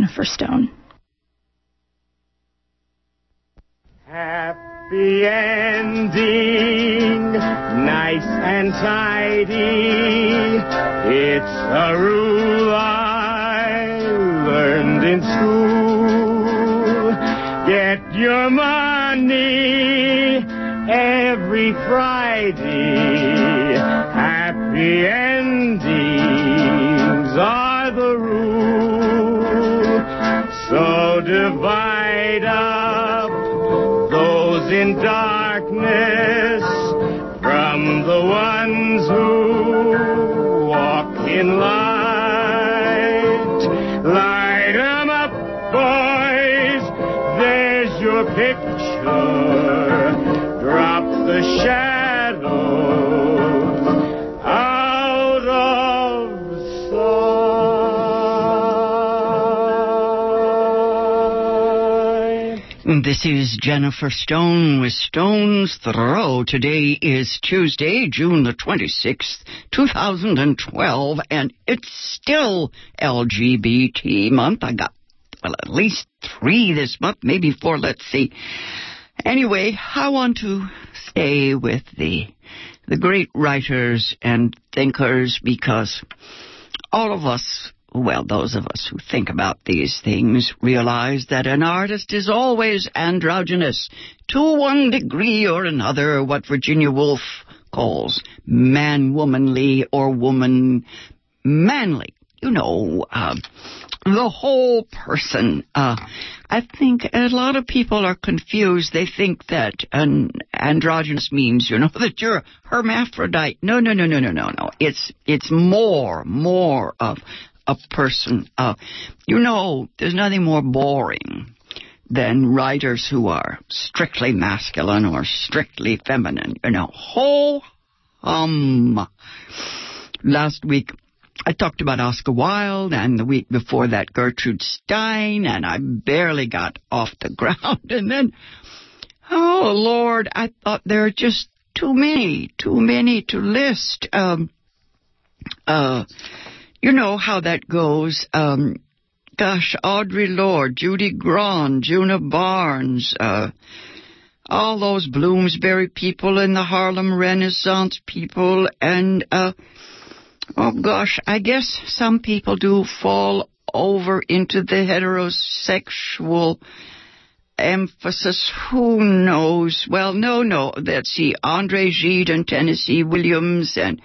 Jennifer Stone. Happy ending, nice and tidy. It's a rule I learned in school. Get your money every Friday. Happy endings up. Those in darkness This is Jennifer Stone with Stone's Throw. Today is Tuesday, June the 26th, 2012, and it's still LGBT month. I got, well, at least three this month, maybe four, let's see. Anyway, I want to stay with the, the great writers and thinkers because all of us, well, those of us who think about these things realize that an artist is always androgynous to one degree or another, what Virginia Woolf calls man womanly or woman manly. You know, uh, the whole person. Uh, I think a lot of people are confused. They think that an androgynous means, you know, that you're hermaphrodite. No, no, no, no, no, no, no. It's it's more, more of a person. Uh, you know, there's nothing more boring than writers who are strictly masculine or strictly feminine. You know, ho hum. Last week I talked about Oscar Wilde, and the week before that, Gertrude Stein, and I barely got off the ground. And then, oh Lord, I thought there are just too many, too many to list. Um, uh, you know how that goes. Um, gosh, Audre Lorde, Judy Grahn, Djuna Barnes, uh, all those Bloomsbury people and the Harlem Renaissance people, and uh, Oh gosh, I guess some people do fall over into the heterosexual emphasis. Who knows? Well, no, no. Let's see. Andre Gide and Tennessee Williams and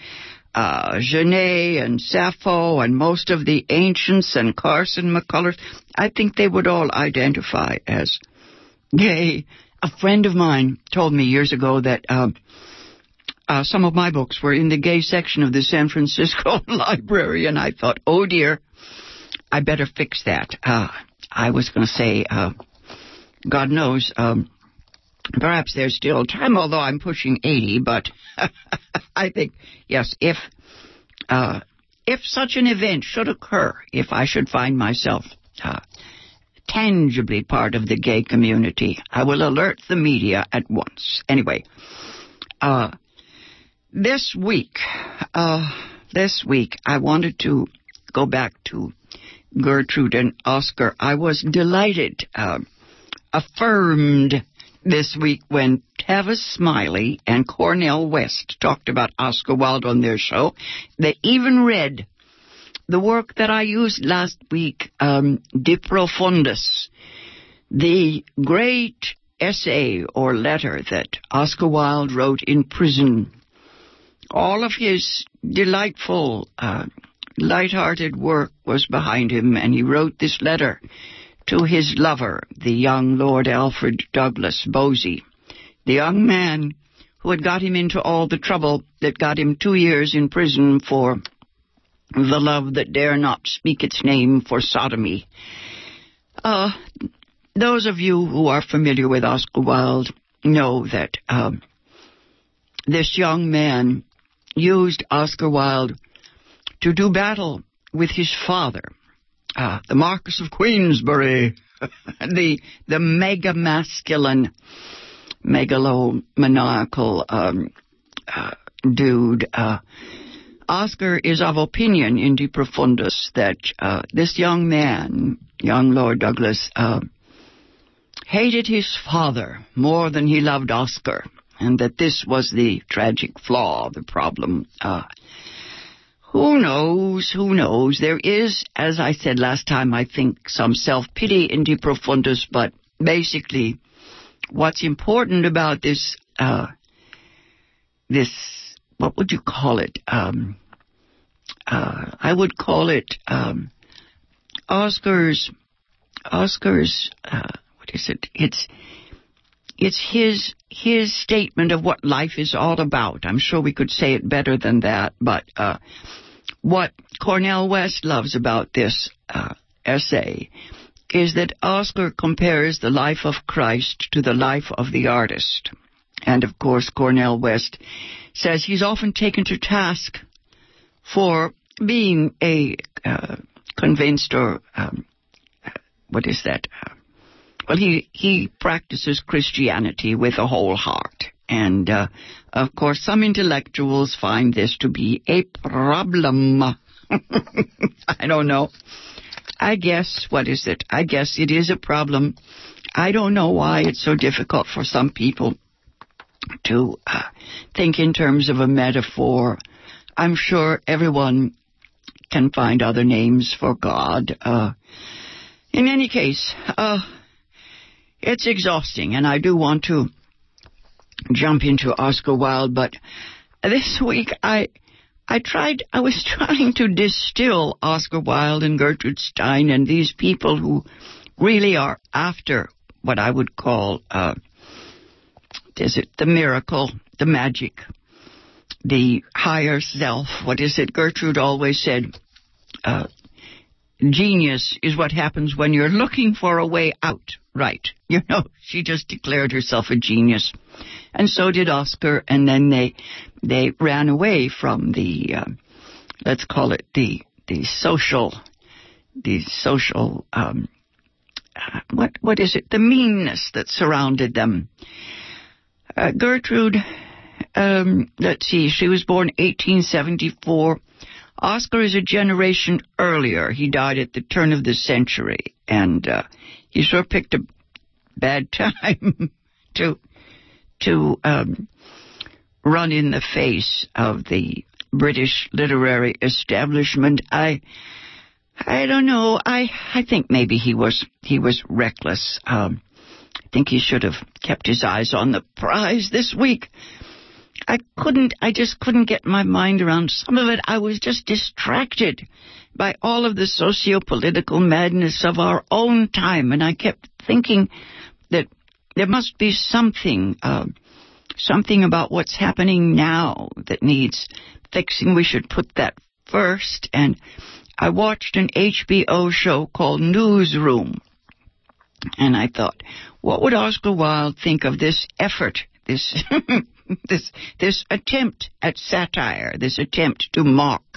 uh, Genet and Sappho and most of the ancients and Carson McCullers, I think they would all identify as gay. A friend of mine told me years ago that um, uh, some of my books were in the gay section of the San Francisco Library, and I thought, oh dear, I better fix that. Uh, I was going to say, uh, God knows, um, perhaps there's still time, although I'm pushing 80, but I think, yes, if, uh, if such an event should occur, if I should find myself, uh, tangibly part of the gay community, I will alert the media at once. Anyway, uh, this week, uh, this week, I wanted to go back to Gertrude and Oscar. I was delighted, uh, affirmed this week when Tavis Smiley and Cornel West talked about Oscar Wilde on their show. They even read the work that I used last week, um, De Profundis, the great essay or letter that Oscar Wilde wrote in prison. All of his delightful, uh, light-hearted work was behind him, and he wrote this letter to his lover, the young Lord Alfred Douglas Bosie, the young man who had got him into all the trouble that got him two years in prison for the love that dare not speak its name for sodomy. Uh, those of you who are familiar with Oscar Wilde know that uh, this young man used Oscar Wilde to do battle with his father, uh, the Marquis of Queensberry, the the mega masculine, megalomaniacal um, uh, dude. Uh, Oscar is of opinion in De Profundis that uh, this young man, young Lord Douglas, uh, hated his father more than he loved Oscar, and that this was the tragic flaw, the problem. Who knows? Who knows? There is, as I said last time, I think some self-pity in De Profundis, but basically, what's important about this, uh, this, what would you call it? Um, uh, I would call it um, Oscar's, Oscar's, uh, what is it? It's, it's his his statement of what life is all about. I'm sure we could say it better than that, but uh, what Cornel West loves about this uh, essay is that Oscar compares the life of Christ to the life of the artist. And of course, Cornel West says he's often taken to task for being a uh, convinced or um, what is that? Uh, well, he he practices Christianity with a whole heart, and uh, of course, some intellectuals find this to be a problem. I don't know. I guess, what is it? I guess it is a problem. I don't know why it's so difficult for some people to uh, think in terms of a metaphor. I'm sure everyone can find other names for God. Uh, in any case, uh, it's exhausting, and I do want to jump into Oscar Wilde, but this week I I tried I was trying to distill Oscar Wilde and Gertrude Stein and these people who really are after what I would call uh, is it the miracle, the magic, the higher self. What is it? Gertrude always said, uh, genius is what happens when you're looking for a way out. Right. You know, she just declared herself a genius. And so did Oscar, and then they, they ran away from the, uh, let's call it the, the social, the social, um, uh, what, what is it? The meanness that surrounded them. Uh, Gertrude, um, let's see, she was born 1874. Oscar is a generation earlier. He died at the turn of the century, and uh, he sure picked a bad time to to um, run in the face of the British literary establishment. I I don't know. I I think maybe he was he was reckless. Um, I think he should have kept his eyes on the prize this week. I couldn't, I just couldn't get my mind around some of it. I was just distracted by all of the socio-political madness of our own time, and I kept thinking that there must be something, uh, something about what's happening now that needs fixing. We should put that first. And I watched an HBO show called Newsroom, and I thought, what would Oscar Wilde think of this effort, this this this attempt at satire, this attempt to mock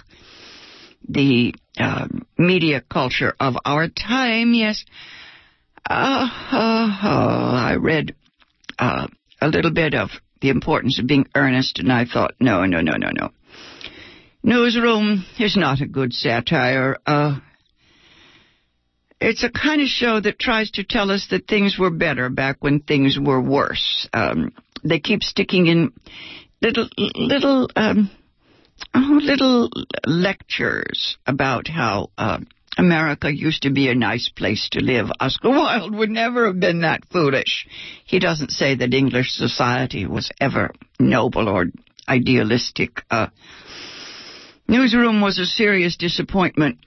the uh, media culture of our time. Yes, uh, uh, I read uh, a little bit of the importance of being earnest, and I thought, no, no, no, no, no. Newsroom is not a good satire. Uh, it's a kind of show that tries to tell us that things were better back when things were worse. Um, they keep sticking in little little um, oh, little lectures about how uh, America used to be a nice place to live. Oscar Wilde would never have been that foolish. He doesn't say that English society was ever noble or idealistic. Uh, Newsroom was a serious disappointment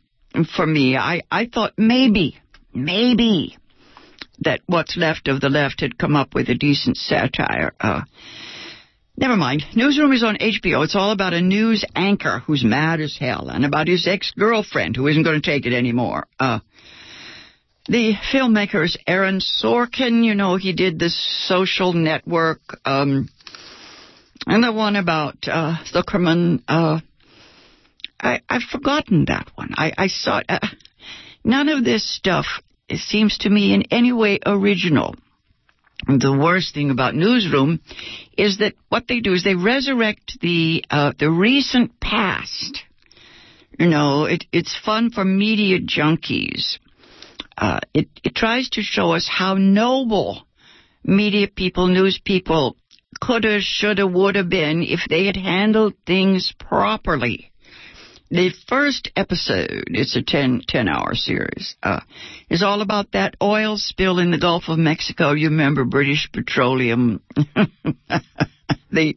for me. I, I thought maybe, maybe that what's left of the left had come up with a decent satire. Uh, never mind. Newsroom is on HBO. It's all about a news anchor who's mad as hell and about his ex-girlfriend who isn't going to take it anymore. Uh, the filmmaker is Aaron Sorkin. You know, he did this social network, um, and the one about, uh, Zuckerman, uh, I, I've forgotten that one. I, I saw, uh, none of this stuff it seems to me in any way original. The worst thing about newsroom is that what they do is they resurrect the uh, the recent past. You know, it, it's fun for media junkies. Uh, it it tries to show us how noble media people, news people coulda, shoulda, woulda been if they had handled things properly. The first episode, it's a 10, 10 hour series, uh, is all about that oil spill in the Gulf of Mexico. You remember British Petroleum. the,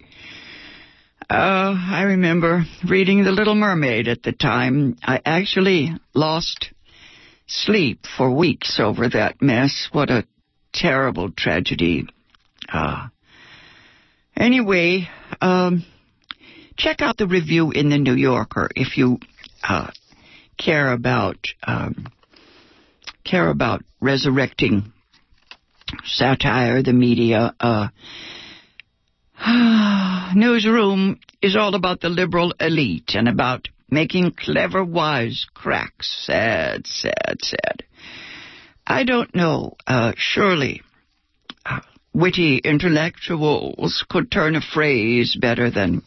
uh, I remember reading The Little Mermaid at the time. I actually lost sleep for weeks over that mess. What a terrible tragedy. Uh, anyway, um, check out the review in the New Yorker if you uh, care about um, care about resurrecting satire, the media. Uh, newsroom is all about the liberal elite and about making clever wise cracks. Sad, sad, sad. I don't know. Uh, surely, uh, witty intellectuals could turn a phrase better than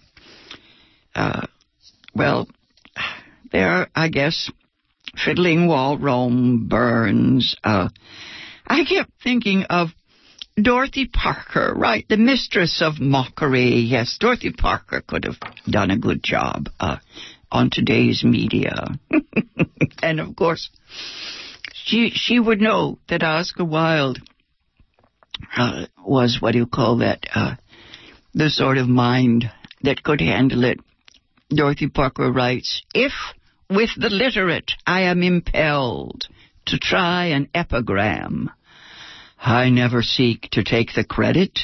uh, well, there, I guess, Fiddling Wall, Rome, Burns. Uh, I kept thinking of Dorothy Parker, right? The mistress of mockery. Yes, Dorothy Parker could have done a good job uh, on today's media. and of course, she she would know that Oscar Wilde uh, was what do you call that? Uh, the sort of mind that could handle it. Dorothy Parker writes, If with the literate I am impelled to try an epigram, I never seek to take the credit.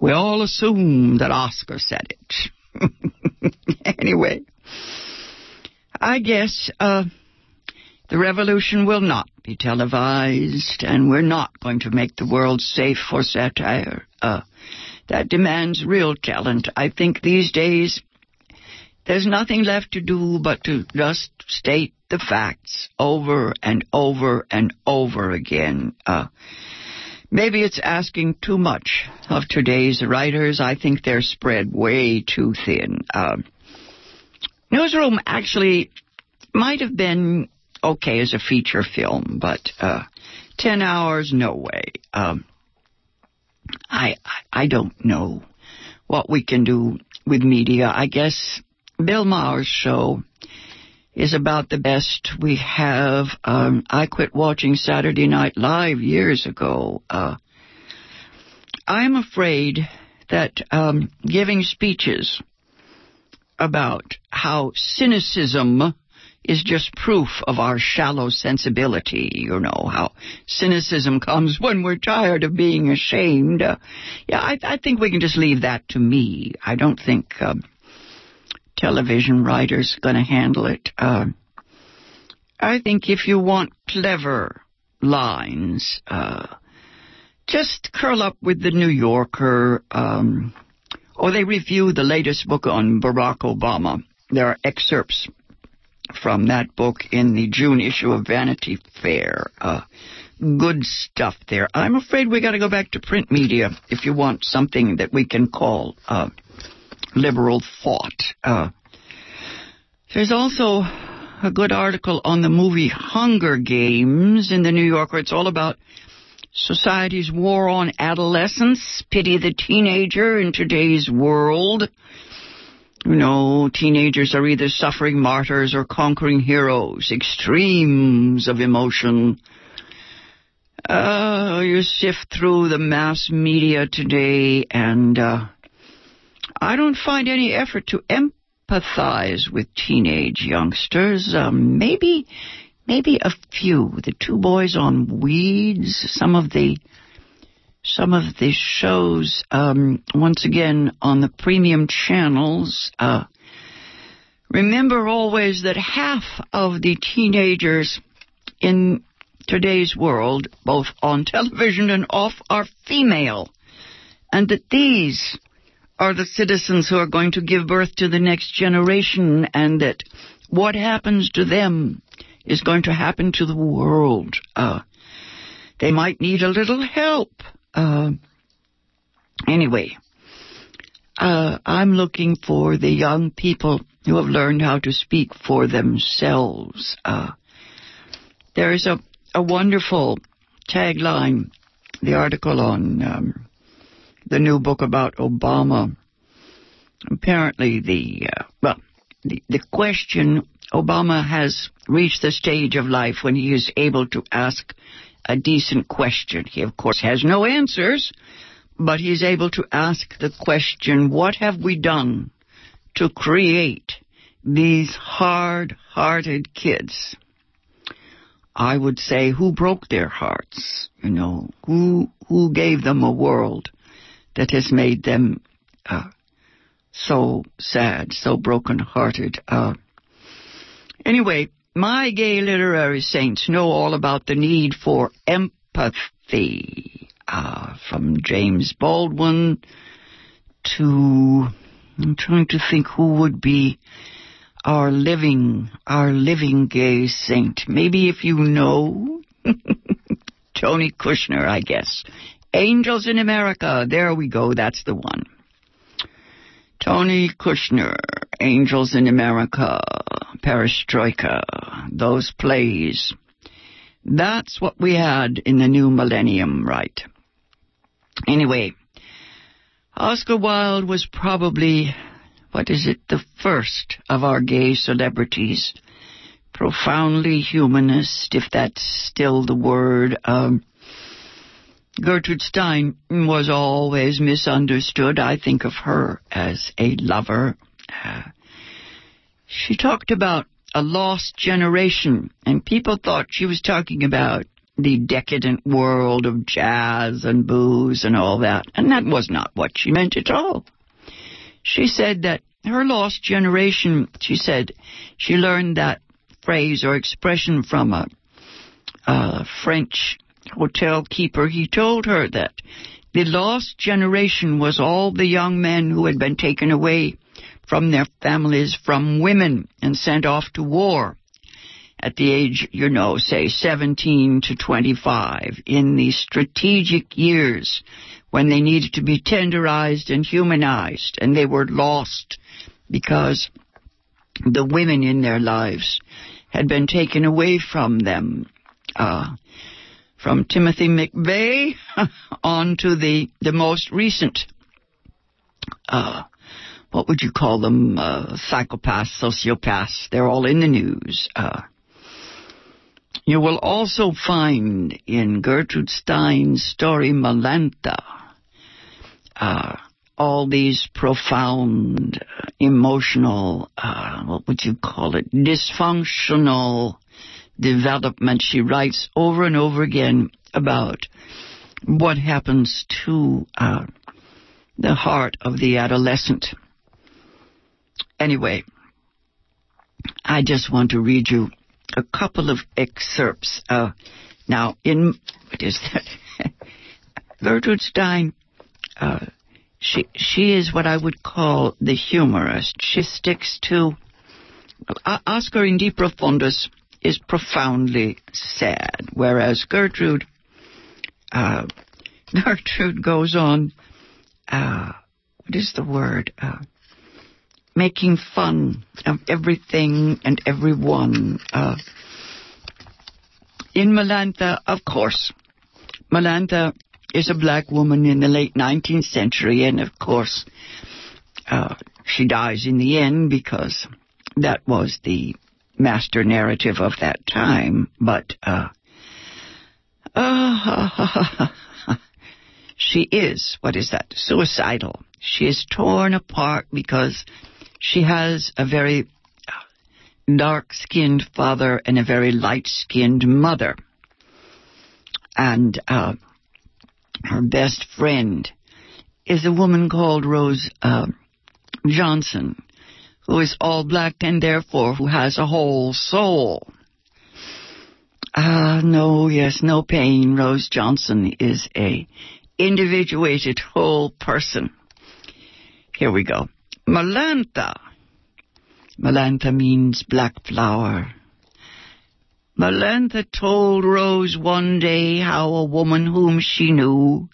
We all assume that Oscar said it. anyway, I guess uh, the revolution will not be televised, and we're not going to make the world safe for satire. Uh, that demands real talent. I think these days there's nothing left to do but to just state the facts over and over and over again. Uh, maybe it's asking too much of today's writers. I think they're spread way too thin. Uh, Newsroom actually might have been okay as a feature film, but uh, ten hours, no way. Um, I I don't know what we can do with media. I guess Bill Maher's show is about the best we have. Um, I quit watching Saturday Night Live years ago. Uh, I'm afraid that um, giving speeches about how cynicism is just proof of our shallow sensibility. You know, how cynicism comes when we're tired of being ashamed. Uh, yeah, I, I, think we can just leave that to me. I don't think um, television writers going to handle it. Uh, I think if you want clever lines, uh, just curl up with the New Yorker, um, or they review the latest book on Barack Obama. There are excerpts from that book in the June issue of Vanity Fair. Uh, good stuff there. I'm afraid we got to go back to print media if you want something that we can call uh, liberal thought. Uh, there's also a good article on the movie Hunger Games in the New Yorker. It's all about society's war on adolescence, pity the teenager in today's world. You know, teenagers are either suffering martyrs or conquering heroes, extremes of emotion. Uh, you sift through the mass media today and, uh, I don't find any effort to empathize with teenage youngsters. Um, maybe, maybe a few. The two boys on Weeds, some of the, some of the shows, um, once again on the premium channels. Uh, remember always that half of the teenagers in today's world, both on television and off, are female. And that these are the citizens who are going to give birth to the next generation and that what happens to them is going to happen to the world. Uh, they might need a little help. Uh, Anyway, uh, I'm looking for the young people who have learned how to speak for themselves. Uh, there's a, a wonderful tagline, the article on um, the new book about Obama. Apparently, the uh, well, the, the question Obama has reached the stage of life when he is able to ask a decent question. He, of course, has no answers, but he is able to ask the question, what have we done to create these hard-hearted kids? I would say who broke their hearts, you know, who, who gave them a world that has made them, uh, so sad, so broken-hearted. Uh, anyway, my gay literary saints know all about the need for empathy. Uh, from James Baldwin to, I'm trying to think who would be our living, our living gay saint. Maybe if you know, Tony Kushner, I guess. Angels in America. There we go. That's the one. Tony Kushner, Angels in America, Perestroika, those plays. That's what we had in the new millennium, right? Anyway, Oscar Wilde was probably, what is it, the first of our gay celebrities. Profoundly humanist, if that's still the word. Um, Gertrude Stein was always misunderstood. I think of her as a lover. Uh, she talked about a lost generation, and people thought she was talking about the decadent world of jazz and booze and all that. And that was not what she meant at all. She said that her lost generation, she said, she learned that phrase or expression from a, a French hotel keeper, he told her that the lost generation was all the young men who had been taken away from their families from women and sent off to war at the age, you know, say 17 to 25 in the strategic years when they needed to be tenderized and humanized and they were lost because the women in their lives had been taken away from them. Uh, from Timothy McVeigh on to the, the most recent, uh, what would you call them, uh, psychopaths, sociopaths. They're all in the news. Uh, you will also find in Gertrude Stein's story Malanta uh, all these profound, uh, emotional, uh, what would you call it, dysfunctional development. She writes over and over again about what happens to uh, the heart of the adolescent. Anyway, I just want to read you a couple of excerpts. Uh, now, in what is that? Gertrude Stein. Uh, she she is what I would call the humorist. She sticks to uh, Oscar in De Profundis is profoundly sad, whereas Gertrude, uh, Gertrude goes on, uh, what is the word? Uh, making fun of everything and everyone. Uh, in Malantha, of course, Malantha is a black woman in the late 19th century, and of course, uh, she dies in the end because that was the master narrative of that time, but uh, uh, she is, what is that, suicidal. She is torn apart because she has a very dark skinned father and a very light skinned mother. And uh, her best friend is a woman called Rose uh, Johnson, who is all black and therefore who has a whole soul. Ah, no, yes, no pain. Rose Johnson is a individuated whole person. Here we go. Melantha. Melantha means black flower. Melantha told Rose one day how a woman whom she knew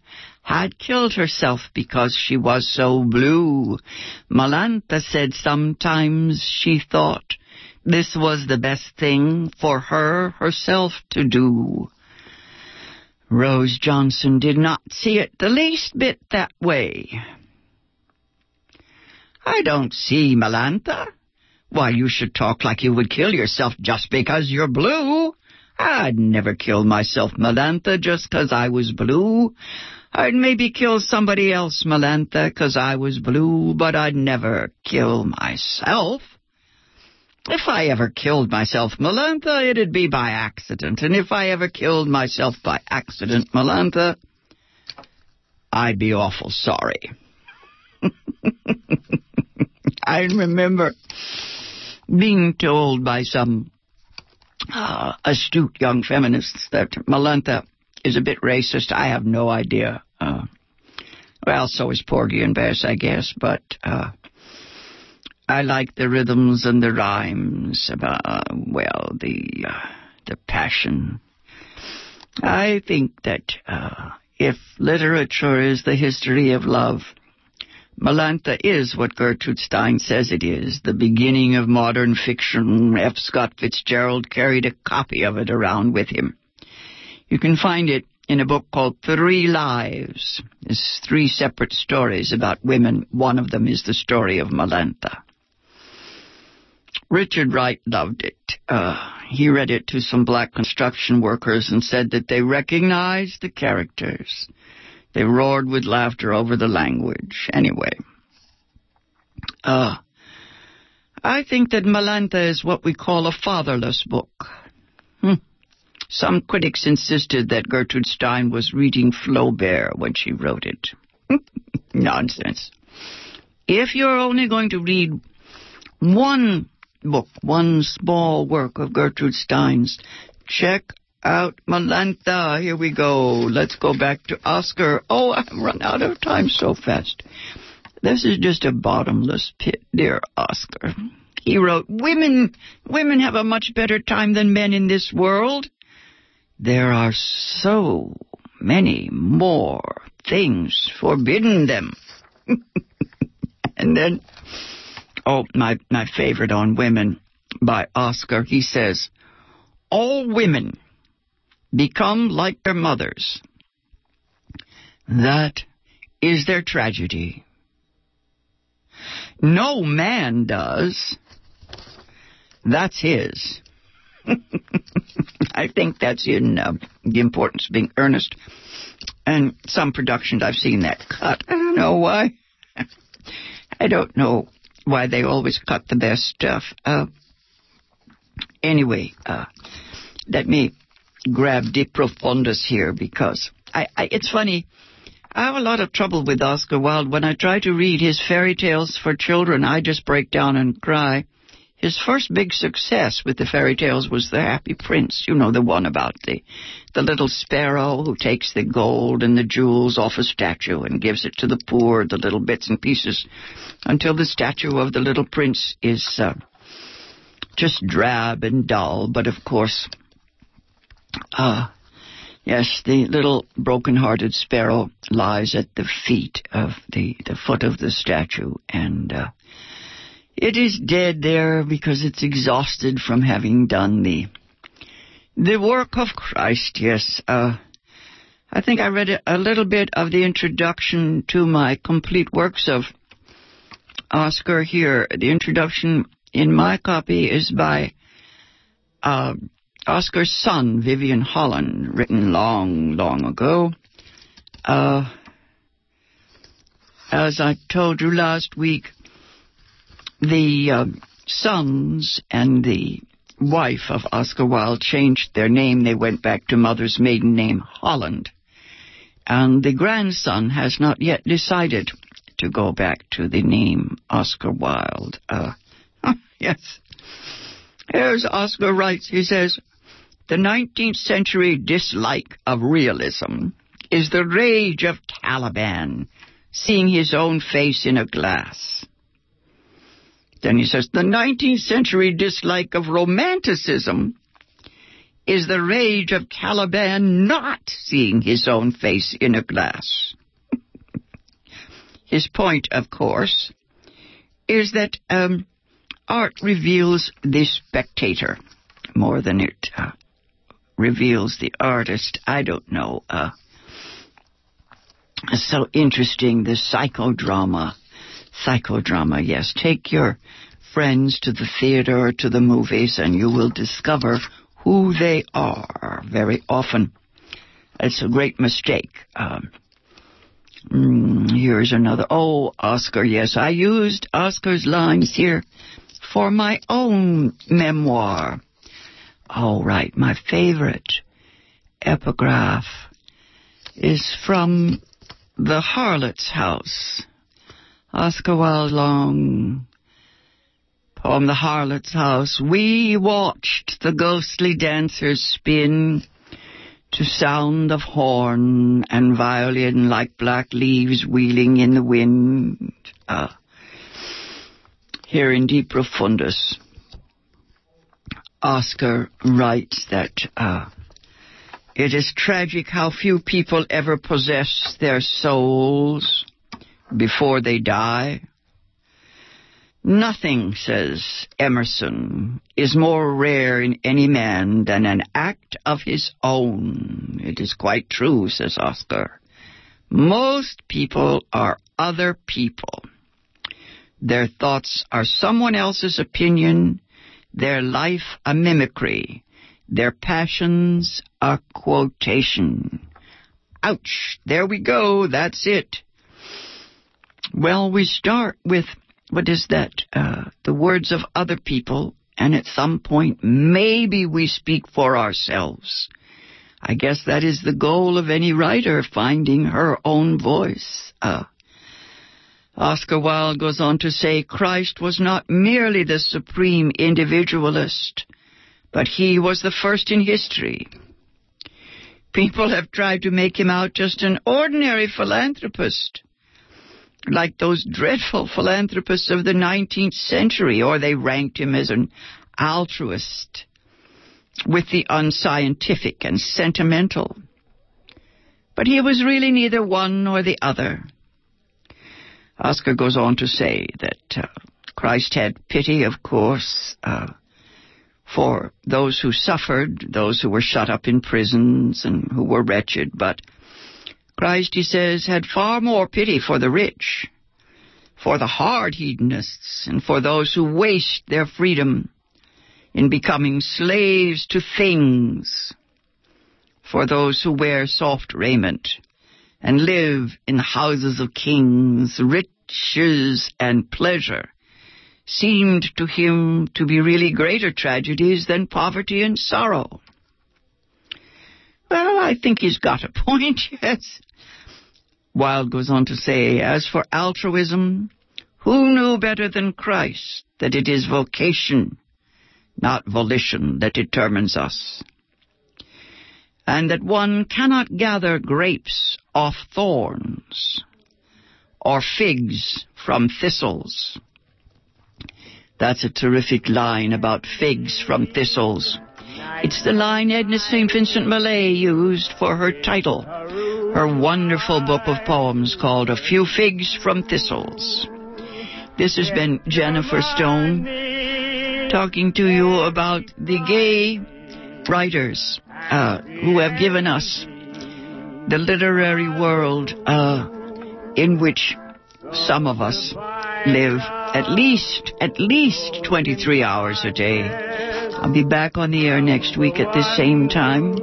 had killed herself because she was so blue. Malantha said sometimes she thought this was the best thing for her herself to do. Rose Johnson did not see it the least bit that way. I don't see, Malantha, why you should talk like you would kill yourself just because you're blue. I'd never kill myself, Malantha, just 'cause I was blue. I'd maybe kill somebody else, Malantha, 'cause I was blue, but I'd never kill myself. If I ever killed myself, Malantha, it'd be by accident. And if I ever killed myself by accident, Malantha, I'd be awful sorry. I remember being told by some uh, astute young feminists that Malantha is a bit racist. I have no idea. Uh, well, so is Porgy and Bess, I guess, but uh, I like the rhythms and the rhymes about, uh, well, the uh, the passion. I think that uh, if literature is the history of love, Malantha is what Gertrude Stein says it is, the beginning of modern fiction. F. Scott Fitzgerald carried a copy of it around with him. You can find it in a book called Three Lives. There's three separate stories about women. One of them is the story of Malantha. Richard Wright loved it. Uh, he read it to some black construction workers and said that they recognized the characters. They roared with laughter over the language. Anyway. Uh, I think that Malantha is what we call a fatherless book. Hmm. Some critics insisted that Gertrude Stein was reading Flaubert when she wrote it. Nonsense. If you're only going to read one book, one small work of Gertrude Stein's, check out Malantha. Here we go. Let's go back to Oscar. Oh, I've run out of time so fast. This is just a bottomless pit, dear Oscar. He wrote, Women, women have a much better time than men in this world. There are so many more things forbidden them. and then, oh, my, my favorite on women by Oscar, he says, all women become like their mothers. That is their tragedy. No man does. That's his. I think that's in uh, the importance of being earnest. And some productions I've seen that cut. I don't know why. I don't know why they always cut the best stuff. Uh, anyway, uh, let me grab de profundis here because I, I, it's funny. I have a lot of trouble with Oscar Wilde. When I try to read his fairy tales for children, I just break down and cry. His first big success with the fairy tales was The Happy Prince. You know, the one about the, the little sparrow who takes the gold and the jewels off a statue and gives it to the poor, the little bits and pieces, until the statue of the little prince is uh, just drab and dull. But of course, uh, yes, the little broken-hearted sparrow lies at the feet of the, the foot of the statue, and uh, it is dead there because it's exhausted from having done the the work of Christ. Yes, uh, I think I read a little bit of the introduction to my complete works of Oscar here. The introduction in my copy is by uh, Oscar's son, Vivian Holland, written long, long ago. Uh, as I told you last week, the uh, sons and the wife of Oscar Wilde changed their name. They went back to mother's maiden name, Holland. And the grandson has not yet decided to go back to the name Oscar Wilde. Uh, yes. Here's Oscar writes, he says, the 19th century dislike of realism is the rage of Caliban seeing his own face in a glass. Then he says, the 19th century dislike of romanticism is the rage of Caliban not seeing his own face in a glass. his point, of course, is that um, art reveals the spectator more than it uh, reveals the artist. I don't know. Uh, so interesting, the psychodrama. Psychodrama, yes. Take your friends to the theater or to the movies and you will discover who they are very often. It's a great mistake. Um, mm, here's another. Oh, Oscar, yes, I used Oscar's lines here for my own memoir. All right, my favorite epigraph is from The Harlot's House. Oscar Wilde long poem The Harlot's House. We watched the ghostly dancers spin to sound of horn and violin like black leaves wheeling in the wind. Ah. here in De Profundis, Oscar writes that uh, it is tragic how few people ever possess their souls before they die. Nothing, says Emerson, is more rare in any man than an act of his own. It is quite true, says Oscar. Most people are other people. Their thoughts are someone else's opinion, their life a mimicry, their passions a quotation. Ouch! There we go, that's it. Well, we start with what is that? Uh, the words of other people, and at some point, maybe we speak for ourselves. I guess that is the goal of any writer, finding her own voice. Uh, Oscar Wilde goes on to say Christ was not merely the supreme individualist, but he was the first in history. People have tried to make him out just an ordinary philanthropist like those dreadful philanthropists of the 19th century, or they ranked him as an altruist with the unscientific and sentimental. But he was really neither one nor the other. Oscar goes on to say that uh, Christ had pity, of course, uh, for those who suffered, those who were shut up in prisons and who were wretched, but Christ, he says, had far more pity for the rich, for the hard hedonists, and for those who waste their freedom in becoming slaves to things, for those who wear soft raiment and live in houses of kings, riches and pleasure seemed to him to be really greater tragedies than poverty and sorrow. Well, I think he's got a point, yes. Wilde goes on to say, as for altruism, who knew better than Christ that it is vocation, not volition, that determines us? And that one cannot gather grapes off thorns or figs from thistles. That's a terrific line about figs from thistles. It's the line Edna St. Vincent Millay used for her title, her wonderful book of poems called A Few Figs from Thistles. This has been Jennifer Stone talking to you about the gay writers uh, who have given us the literary world uh, in which some of us live at least at least 23 hours a day. I'll be back on the air next week at this same time.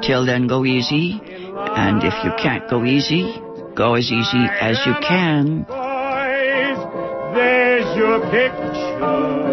Till then, go easy. And if you can't go easy, go as easy as you can. Boys, there's your picture.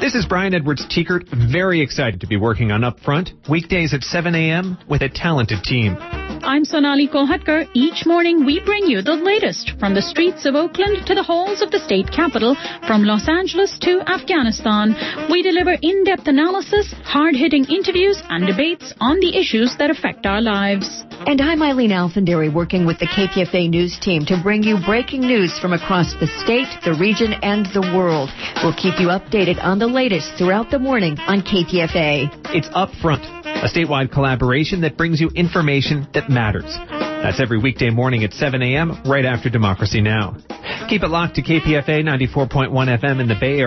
This is Brian Edwards Tiekert, very excited to be working on Upfront, weekdays at 7 a.m. with a talented team. I'm Sonali Kolhatkar. Each morning we bring you the latest from the streets of Oakland to the halls of the state capitol, from Los Angeles to Afghanistan. We deliver in-depth analysis, hard-hitting interviews, and debates on the issues that affect our lives. And I'm Eileen Alfandary working with the KPFA news team to bring you breaking news from across the state, the region, and the world. We'll keep you updated on the latest throughout the morning on KPFA. It's Upfront, a statewide collaboration that brings you information that matters. That's every weekday morning at 7 a.m. right after Democracy Now! Keep it locked to KPFA 94.1 FM in the Bay Area.